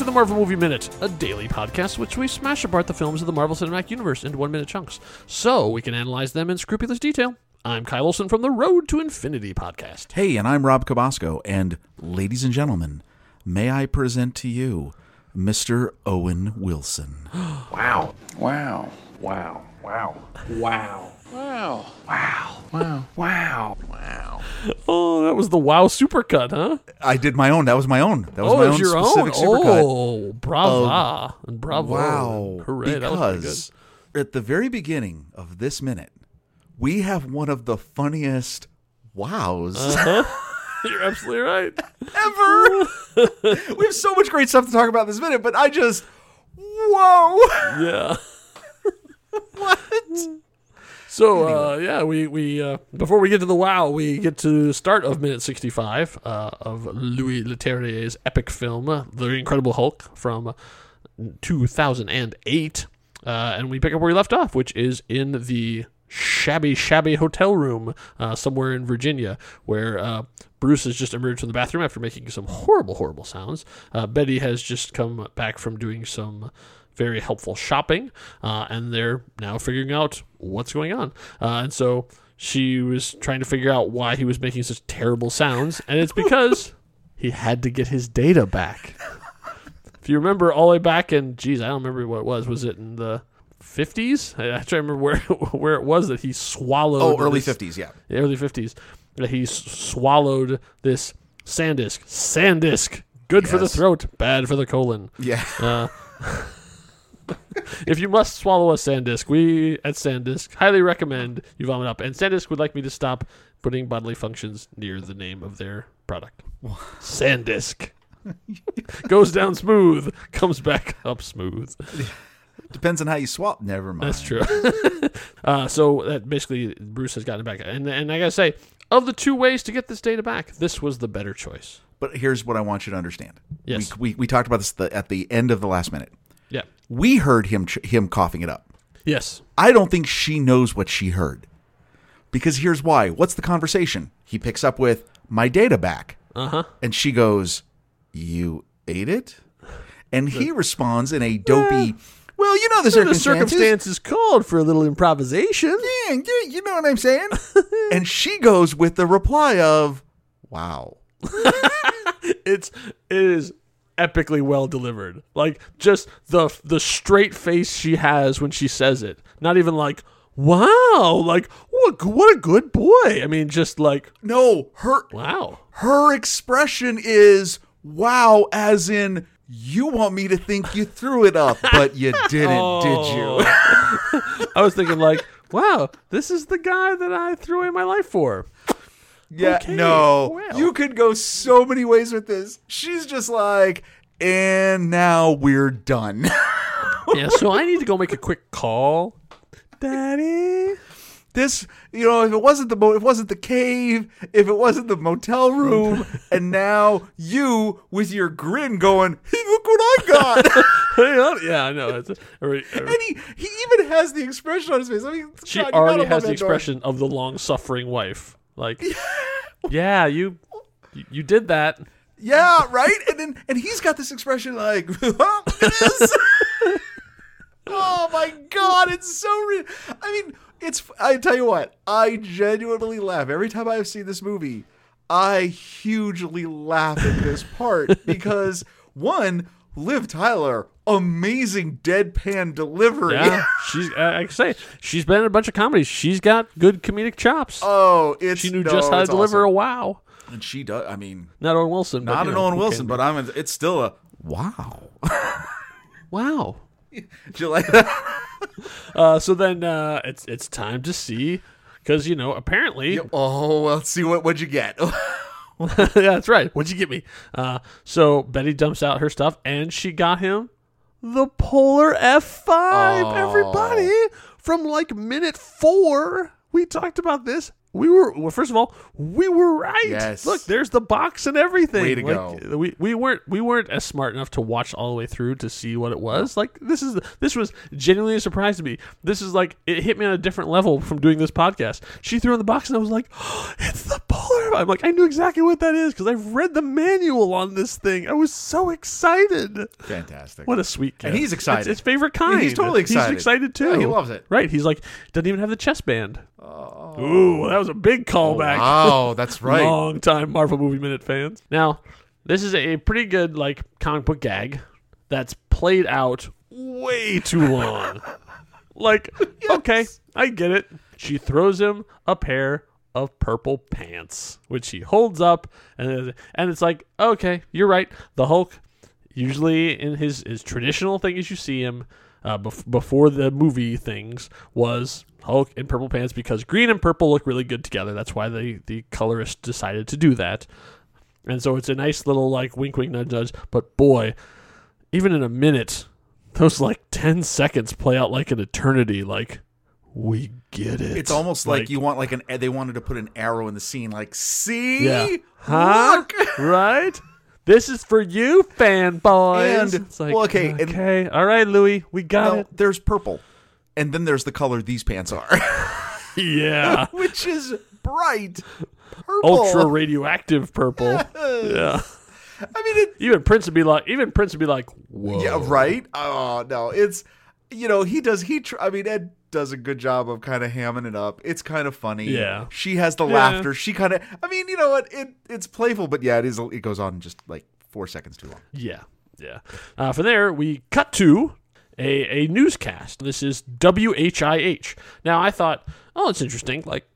to the Marvel Movie Minute, a daily podcast which we smash apart the films of the Marvel Cinematic Universe into one minute chunks so we can analyze them in scrupulous detail. I'm Kyle Olson from the Road to Infinity podcast. Hey, and I'm Rob Cabasco, and ladies and gentlemen, may I present to you Mr. Owen Wilson. Wow. Wow. Wow. Wow. Wow. Wow. Wow. Wow. Wow. Oh, that was the wow supercut, huh? I did my own. That was my own. That was oh, my own your own. specific supercut. Oh, brava and bravo. Wow. Hooray, that was pretty good. because at the very beginning of this minute, we have one of the funniest wows Uh-huh. You're absolutely right. ever. we have so much great stuff to talk about this minute, but I just, whoa. Yeah. what? So uh, yeah, we we uh, before we get to the wow, we get to the start of minute sixty five uh, of Louis Leterrier's epic film, uh, The Incredible Hulk, from two thousand and eight, uh, and we pick up where we left off, which is in the shabby shabby hotel room uh, somewhere in Virginia, where uh, Bruce has just emerged from the bathroom after making some horrible horrible sounds. Uh, Betty has just come back from doing some very helpful shopping, uh, and they're now figuring out what's going on. Uh, and so she was trying to figure out why he was making such terrible sounds, and it's because he had to get his data back. If you remember all the way back in, geez, I don't remember what it was. Was it in the 50s? I, I try to remember where where it was that he swallowed. Oh, early this- 50s, yeah. early 50s that he s- swallowed this sandisk. Sandisk, good for the throat, bad for the colon. Yeah. Uh, if you must swallow a Sandisk, we at Sandisk highly recommend you vomit up. And Sandisk would like me to stop putting bodily functions near the name of their product. Sandisk. Goes down smooth, comes back up smooth. Depends on how you swap. Never mind. That's true. uh, so that basically Bruce has gotten it back, and and I gotta say, of the two ways to get this data back, this was the better choice. But here's what I want you to understand. Yes. We, we, we talked about this the, at the end of the last minute. Yeah. We heard him ch- him coughing it up. Yes. I don't think she knows what she heard. Because here's why. What's the conversation? He picks up with my data back. Uh huh. And she goes, You ate it? And he responds in a dopey, Well, you know the The circumstances. circumstances called for a little improvisation. Yeah, yeah, you know what I'm saying? and she goes with the reply of, Wow. It's it is epically well delivered. Like just the the straight face she has when she says it. Not even like wow, like what what a good boy. I mean, just like No, her wow. her expression is wow, as in you want me to think you threw it up, but you didn't, did you? Oh. I was thinking like, wow, this is the guy that I threw away my life for. Yeah, Okay, no. well. You could go so many ways with this. She's just like, and now we're done. Yeah, so I need to go make a quick call. Daddy. this, you know, if it wasn't the mo- if it wasn't the cave, if it wasn't the motel room, and now you with your grin going, hey, look what I got. yeah, I know. It's, or- and he, he even has the expression on his face. I mean, she God, already has the expression of the long-suffering wife. Like, yeah, you, you, did that. Yeah, right. And then and he's got this expression like, "Well, it is." oh my god, it's so real. I mean, it's. I tell you what, I genuinely laugh every time I've seen this movie. I hugely laugh at this part because one, Liv Tyler, amazing deadpan delivery. Yeah, she's. I I can say she's been in a bunch of comedies. She's got good comedic chops. Oh, it's she knew no, just how to deliver a wow. and she does. I mean, Not Owen Wilson. not an know, Owen Wilson, but. I'm. It's still a wow. wow. Do you like that? Uh, so then uh, it's it's time to see because you know apparently Oh, well, let's see what what'd you get. yeah, that's right. What'd you get me? Uh, so Betty dumps out her stuff, and she got him the Polar F5. Oh. Everybody, from like minute four, we talked about this. We were well. First of all, we were right. Yes. Look, there's the box and everything. Way to Like, go. We we weren't we weren't as smart enough to watch all the way through to see what it was. Like this is this was genuinely a surprise to me. This is like it hit me on a different level from doing this podcast. She threw in the box, and I was like, oh, it's the polar. I'm like, I knew exactly what that is because I've read the manual on this thing. I was so excited. Fantastic. What a sweet kid. And he's excited. It's his favorite kind. he's totally excited. He's excited too. Yeah, he loves it. Right. He's like, doesn't even have the chest band. Oh. Ooh, that was a big callback. Oh, wow, that's right. Long time Marvel Movie Minute fans. Now, this is a pretty good like comic book gag that's played out way too long. like, okay, I get it. She throws him a pair of purple pants, which he holds up, and and it's like, okay, you're right. The Hulk, usually in his his traditional thing as you see him. Uh, bef- before the movie things was Hulk in purple pants because green and purple look really good together. That's why the the colorist decided to do that. And so it's a nice little like wink wink nudge nudge. But boy, even in a minute, those like ten seconds play out like an eternity. Like we get it. It's almost like, you want like an they wanted to put an arrow in the scene, like see, Yeah. Huh? look. right. This is for you, fanboys. And- it's like, well, okay, and- okay, all right, Louis, we got No, it. there's purple, and then there's the color these pants are, Yeah, which is bright purple. ultra radioactive purple. yeah, I mean, it, even Prince would be like, even Prince would be like, whoa. yeah, right. Oh no, it's you know he does he. Tr- I mean, Ed does a good job of kind of hamming it up. It's kind of funny. Yeah. she has the Yeah. laughter. She kind of. I mean, you know what? It it's playful, but yeah, it is. It goes on just like four seconds too long. Yeah, yeah. Uh, from there, we cut to a, a newscast. This is WHIH. Now, I thought, oh, it's interesting. Like,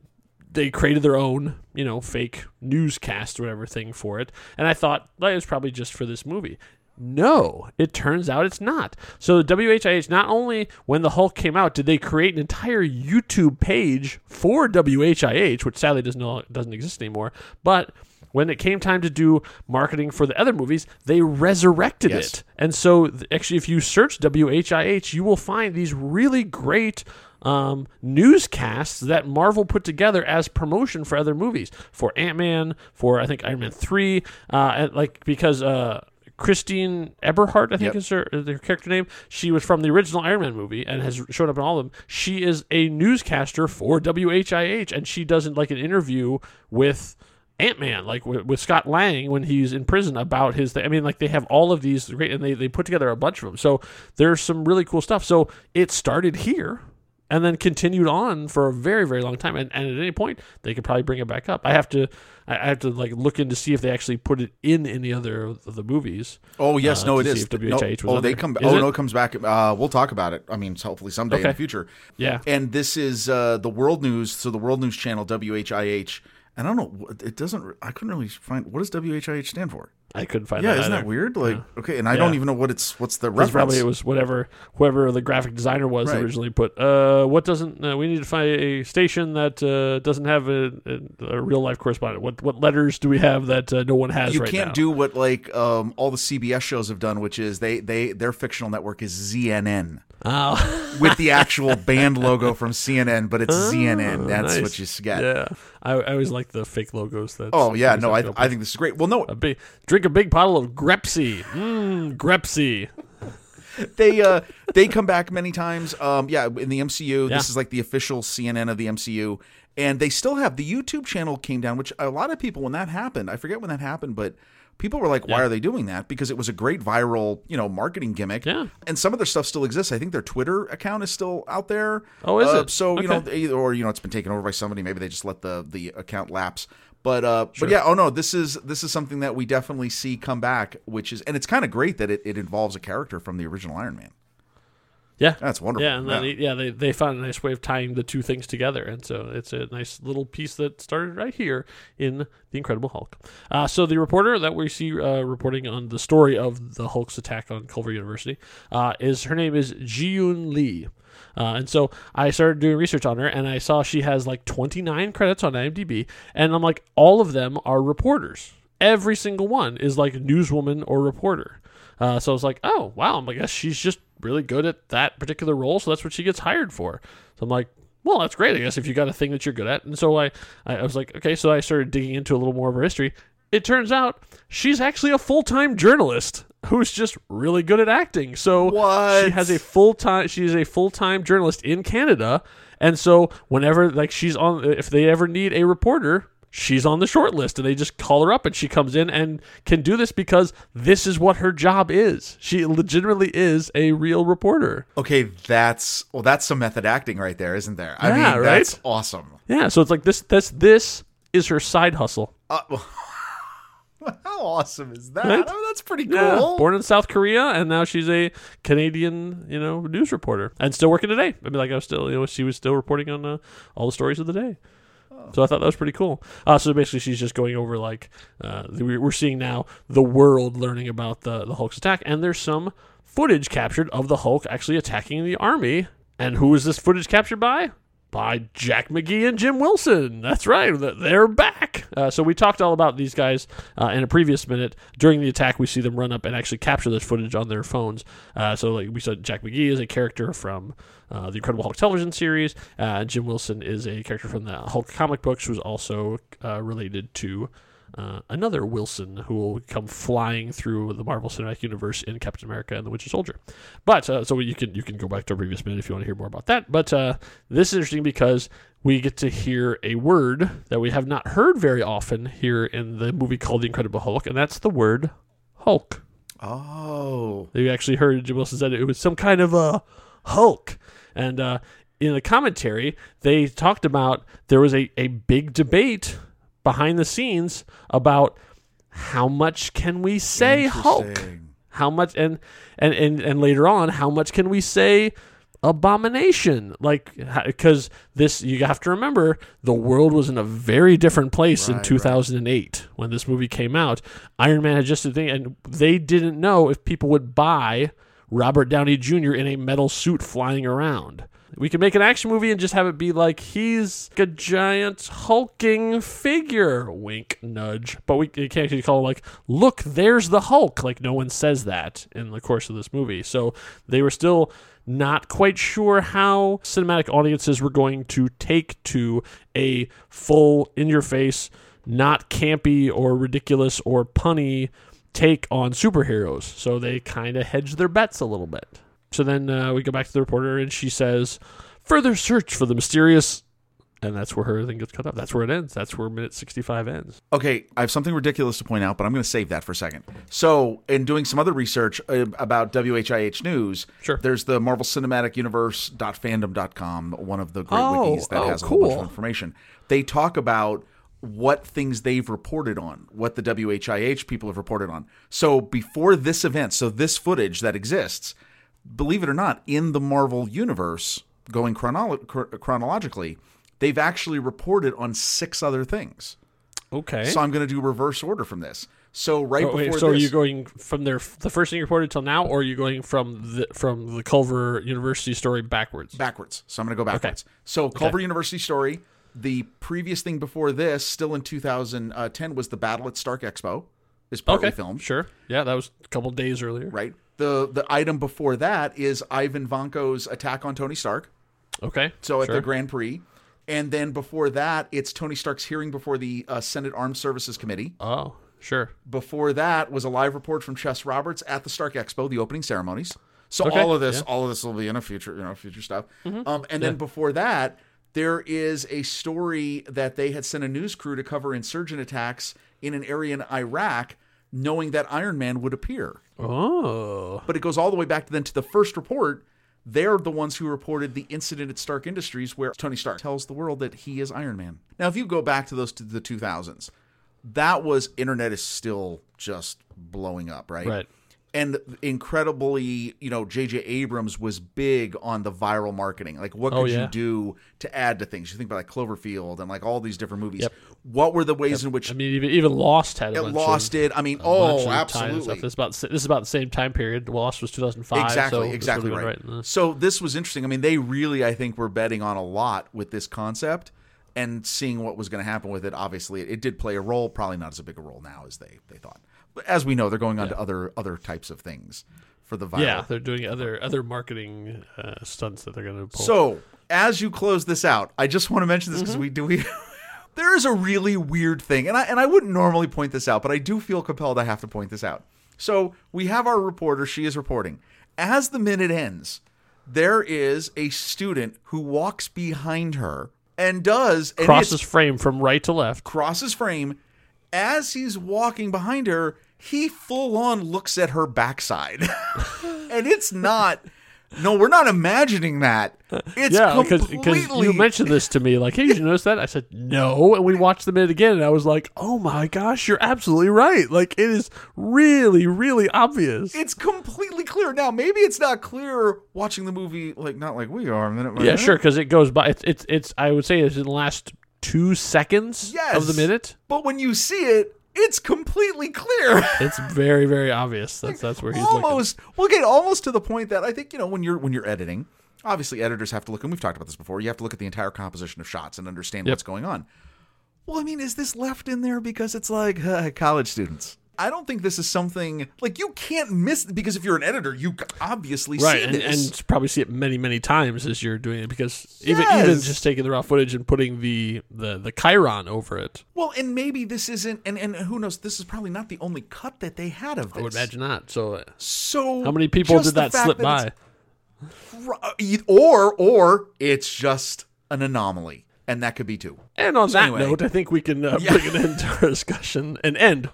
they created their own, you know, fake newscast or whatever thing for it. And I thought, well, was probably just for this movie. No, it turns out it's not. So WHIH, not only when the Hulk came out, did they create an entire YouTube page for WHIH, which sadly doesn't doesn't exist anymore, but when it came time to do marketing for the other movies, they resurrected Yes. it. And so, actually, if you search WHIH, you will find these really great um, newscasts that Marvel put together as promotion for other movies, for Ant Man, for I think Iron Man three, uh, and like because. Uh, Christine Everhart, I think Yep. is her, is her character name. She was from the original Iron Man movie and has shown up in all of them. She is a newscaster for WHIH, and she does like an interview with Ant Man, like with, with Scott Lang when he's in prison about his. I mean, like they have all of these great, and they they put together a bunch of them. So there's some really cool stuff. So it started here. And then continued on for a very, very long time, and, and at any point they could probably bring it back up. I have to, I have to like look in to see if they actually put it in any other of the movies. Oh yes, uh, no, it is to see is. if No, oh, they there. come. Is Oh it? no, it comes back. Uh, we'll talk about it. I mean, hopefully someday in the future. Yeah. And this is uh, the World News. So the World News Channel, WHIH. And I don't know. It doesn't. I couldn't really find what does WHIH stand for. I couldn't find that. Yeah, that. isn't that weird? Like, okay, and I Yeah. don't even know what it's. What's the reference? probably it was whatever whoever the graphic designer was Right. originally put. Uh, what doesn't uh, we need to find a station that uh, doesn't have a, a, a real life correspondent? What what letters do we have that uh, no one has you right can't now? do what like um, all the CBS shows have done, which is they they their fictional network is ZNN Oh, with the actual band logo from CNN, but it's ZNN. That's nice. what you get. yeah. I, I always like the fake logos. That Oh yeah, no, I I think this is great. Well, no, big drink a big bottle of Grepsy. Mmm, Grepsy. they uh they come back many times. Um, yeah, in the MCU, Yeah. this is like the official CNN of the MCU, and they still have the YouTube channel came down, which a lot of people when that happened, I forget when that happened, but people were like, "Why Yeah. are they doing that?" Because it was a great viral, you know, marketing gimmick. Yeah. and some of their stuff still exists. I think their Twitter account is still out there. Oh, is Uh, it? So you know, Okay. or you know, it's been taken over by somebody. Maybe they just let the the account lapse. But uh, but yeah, oh no, this is this is something that we definitely see come back, which is and it's kind of great that it, it involves a character from the original Iron Man. Yeah, That's wonderful. Yeah, and then Yeah. They, yeah, they they found a nice way of tying the two things together, and so it's a nice little piece that started right here in the Incredible Hulk. Uh, so the reporter that we see uh, reporting on the story of the Hulk's attack on Culver University uh, is her name is Ji-yoon Lee. Uh, and so I started doing research on her, and I saw she has like 29 credits on IMDb, and I'm like, all of them are reporters. Every single one is like newswoman or reporter. Uh, so I was like, oh wow, I guess she's just really good at that particular role, so that's what she gets hired for. So I'm like, well, that's great, I guess, if you got a thing that you're good at. And so I, I was like, okay, so I started digging into a little more of her history. It turns out she's actually a full time journalist who's just really good at acting. So What? she has a full time she's a full time journalist in Canada. And so whenever like she's on if they ever need a reporter, she's on the short list and they just call her up and she comes in and can do this because this is what her job is. She legitimately is a real reporter. Okay, that's well, that's some method acting right there, isn't there? I Yeah, mean, right? that's awesome. Yeah, so it's like this this this is her side hustle. Uh, how awesome is that? Right? Oh, that's pretty cool. Yeah, born in South Korea, and now she's a Canadian, you know, news reporter, and still working today. I mean, like I was still, you know, she was still reporting on uh, all the stories of the day. So I thought that was pretty cool. Uh, so basically, she's just going over like uh, we- we're seeing now the world learning about the the Hulk's attack, and there's some footage captured of the Hulk actually attacking the army. And who is this footage captured by? By Jack McGee and Jim Wilson. That's right, they're back. Uh, so we talked all about these guys uh, in a previous minute. During the attack, we see them run up and actually capture this footage on their phones. Uh, so like we said, Jack McGee is a character from uh, the Incredible Hulk television series. Uh, Jim Wilson is a character from the Hulk comic books, who's also uh, related to uh, another Wilson who will come flying through the Marvel Cinematic Universe in Captain America and the Winter Soldier. But uh, so you can you can go back to our previous minute if you want to hear more about that. But uh, this is interesting because we get to hear a word that we have not heard very often here in the movie called The Incredible Hulk, and that's the word Hulk. Oh, You actually heard Jim Wilson said it was some kind of a Hulk. And uh, in the commentary, they talked about there was a, a big debate behind the scenes about how much can we say Hulk? How much and and and, and later on, how much can we say abomination? Like because this you have to remember the world was in a very different place in Right, right. 2008 when this movie came out. Iron Man had just a thing, and they didn't know if people would buy Robert Downey Jr. in a metal suit flying around. We could make an action movie and just have it be like he's a giant hulking figure. Wink, nudge. But we can't actually call it like, look, there's the Hulk. Like no one says that in the course of this movie. So they were still not quite sure how cinematic audiences were going to take to a full in your face, not campy or ridiculous or punny take on superheroes. So they kind of hedge their bets a little bit. So then uh, we go back to the reporter, and she says, "Further search for the mysterious," and that's where her thing gets cut off. That's where it ends. That's where minute sixty-five ends. Okay, I have something ridiculous to point out, but I'm going to save that for a second. So, in doing some other research uh, about WHIH news, Sure. there's the Marvel Cinematic Universe.fandom.com, one of the great Oh, wikis that oh, has a whole bunch of cool. information. They talk about what things they've reported on, what the WHIH people have reported on. So, before this event, so this footage that exists, believe it or not, in the Marvel universe, going chronolo- chronologically, they've actually reported on six other things. Okay. So I'm going to do reverse order from this. So right Oh, before wait, so are you going from their the first thing you reported till now, or are you going from the from the Culver University story backwards? backwards. So I'm going to go backwards. So Culver University story. The previous thing before this, still in 2010, was the battle at Stark Expo. Is partly okay, filmed, Sure. Yeah, that was a couple days earlier. right? The the item before that is Ivan Vanko's attack on Tony Stark. Okay. So at sure. the Grand Prix, and then before that, it's Tony Stark's hearing before the uh, Senate Armed Services Committee. Oh, sure. Before that was a live report from Chess Roberts at the Stark Expo, the opening ceremonies. So Okay, all of this, yeah. Mm-hmm. all of this will be in a future, you know, future stuff. Um, and then before that, there is a story that they had sent a news crew to cover insurgent attacks in an area in Iraq, knowing that Iron Man would appear. Oh. But it goes all the way back to then to the first report. They're the ones who reported the incident at Stark Industries where Tony Stark tells the world that he is Iron Man. Now, if you go back to those to the 2000s, that was internet is still just blowing up, right? Right. And incredibly, you know, J.J. Abrams was big on the viral marketing. Like, what oh, could Oh, you do to add to things? You think about like Cloverfield and like all these different movies. Yep. What were the ways in which I mean, even even Lost had it lost of, it? I mean, oh, bunch of tie and absolutely. This is about this is about the same time period. Lost was 2005. exactly so exactly right, the- so this was interesting i mean they really i think were betting on a lot with this concept and seeing what was going to happen with it obviously it, did play a role probably not as a big a role now as they they thought as we know they're going on to other other types of things for the viral yeah, they're doing other other marketing uh, stunts that they're going to pull. so as you close this out i just want to mention this because we do we there is a really weird thing and i and i wouldn't normally point this out but i do feel compelled i have to point this out so we have our reporter she is reporting as the minute ends there is a student who walks behind her and does and Crosses frame from right to left. crosses frame as he's walking behind her. He full on looks at her backside, and it's not. No, we're not imagining that. It's Yeah, because completely. you mentioned this to me, like, hey, did you notice that? I said no, and we watched the minute again, and I was like, oh my gosh, you're absolutely right. Like, it is really, really obvious. it's completely clear now. Maybe it's not clear watching the movie, like not like we are. Minute Yeah, minute. sure, because it goes by. It's, it's, it's. I would say it's in the last two seconds Yes. of the minute. But when you see it, it's completely clear. It's very, very obvious. That's that's where he's looking. almost we'll get almost to the point that I think you know when you're when you're editing, obviously editors have to look and we've talked about this before. You have to look at the entire composition of shots and understand Yep. what's going on. Well, I mean, is this left in there because it's like uh, college students? I don't think this is something like you can't miss because if you're an editor, you obviously Right, see and, this. and probably see it many, many times as you're doing it because even Yes. even just taking the raw footage and putting the the the Chiron over it, well, and maybe this isn't, and, and who knows? This is probably not the only cut that they had of this. I would imagine not. So, uh, So how many people did that slip that by? Or or it's just an anomaly, and that could be too. And on that anyway. note, I think we can uh, Yeah. bring an end to our discussion and end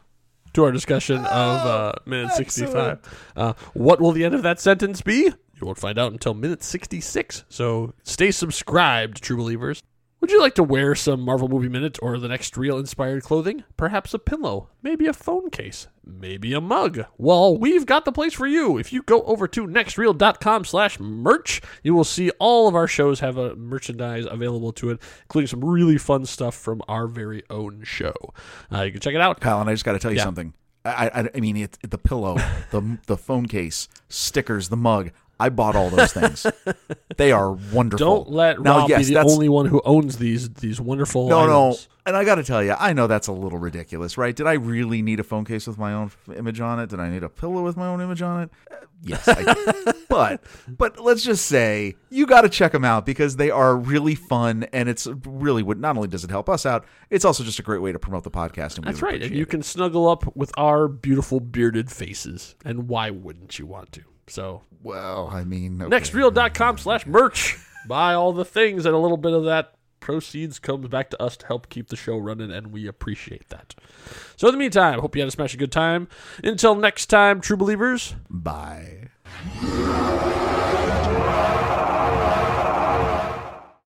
to our discussion of uh, minute 65. Uh, what will the end of that sentence be? You won't find out until minute 66. So stay subscribed, true believers. Would you like to wear some Marvel Movie Minute or the next reel inspired clothing? Perhaps a pillow, maybe a phone case, maybe a mug. Well, we've got the place for you. If you go over to nextreel.com slash merch, you will see all of our shows have a merchandise available to it, including some really fun stuff from our very own show. Uh, you can check it out. Kyle, and I just got to tell you Yeah. something. I, I, I mean, it, the pillow, the the phone case, stickers, the mug. I bought all those things. they are wonderful. Don't let now, Rob yes, be the only one who owns these these wonderful No, no. And I got to tell you, I know that's a little ridiculous, right? Did I really need a phone case with my own image on it? Did I need a pillow with my own image on it? Uh, yes, I did. but but let's just say you got to check them out because they are really fun, and it's really what. Not only does it help us out, it's also just a great way to promote the podcast. And we That's right. And you it. can snuggle up with our beautiful bearded faces. And why wouldn't you want to? So Well, I mean, okay. nextreel.com slash merch. Buy all the things and a little bit of that proceeds comes back to us to help keep the show running and we appreciate that. So in the meantime, hope you had a smash a good time. Until next time, true believers. Bye.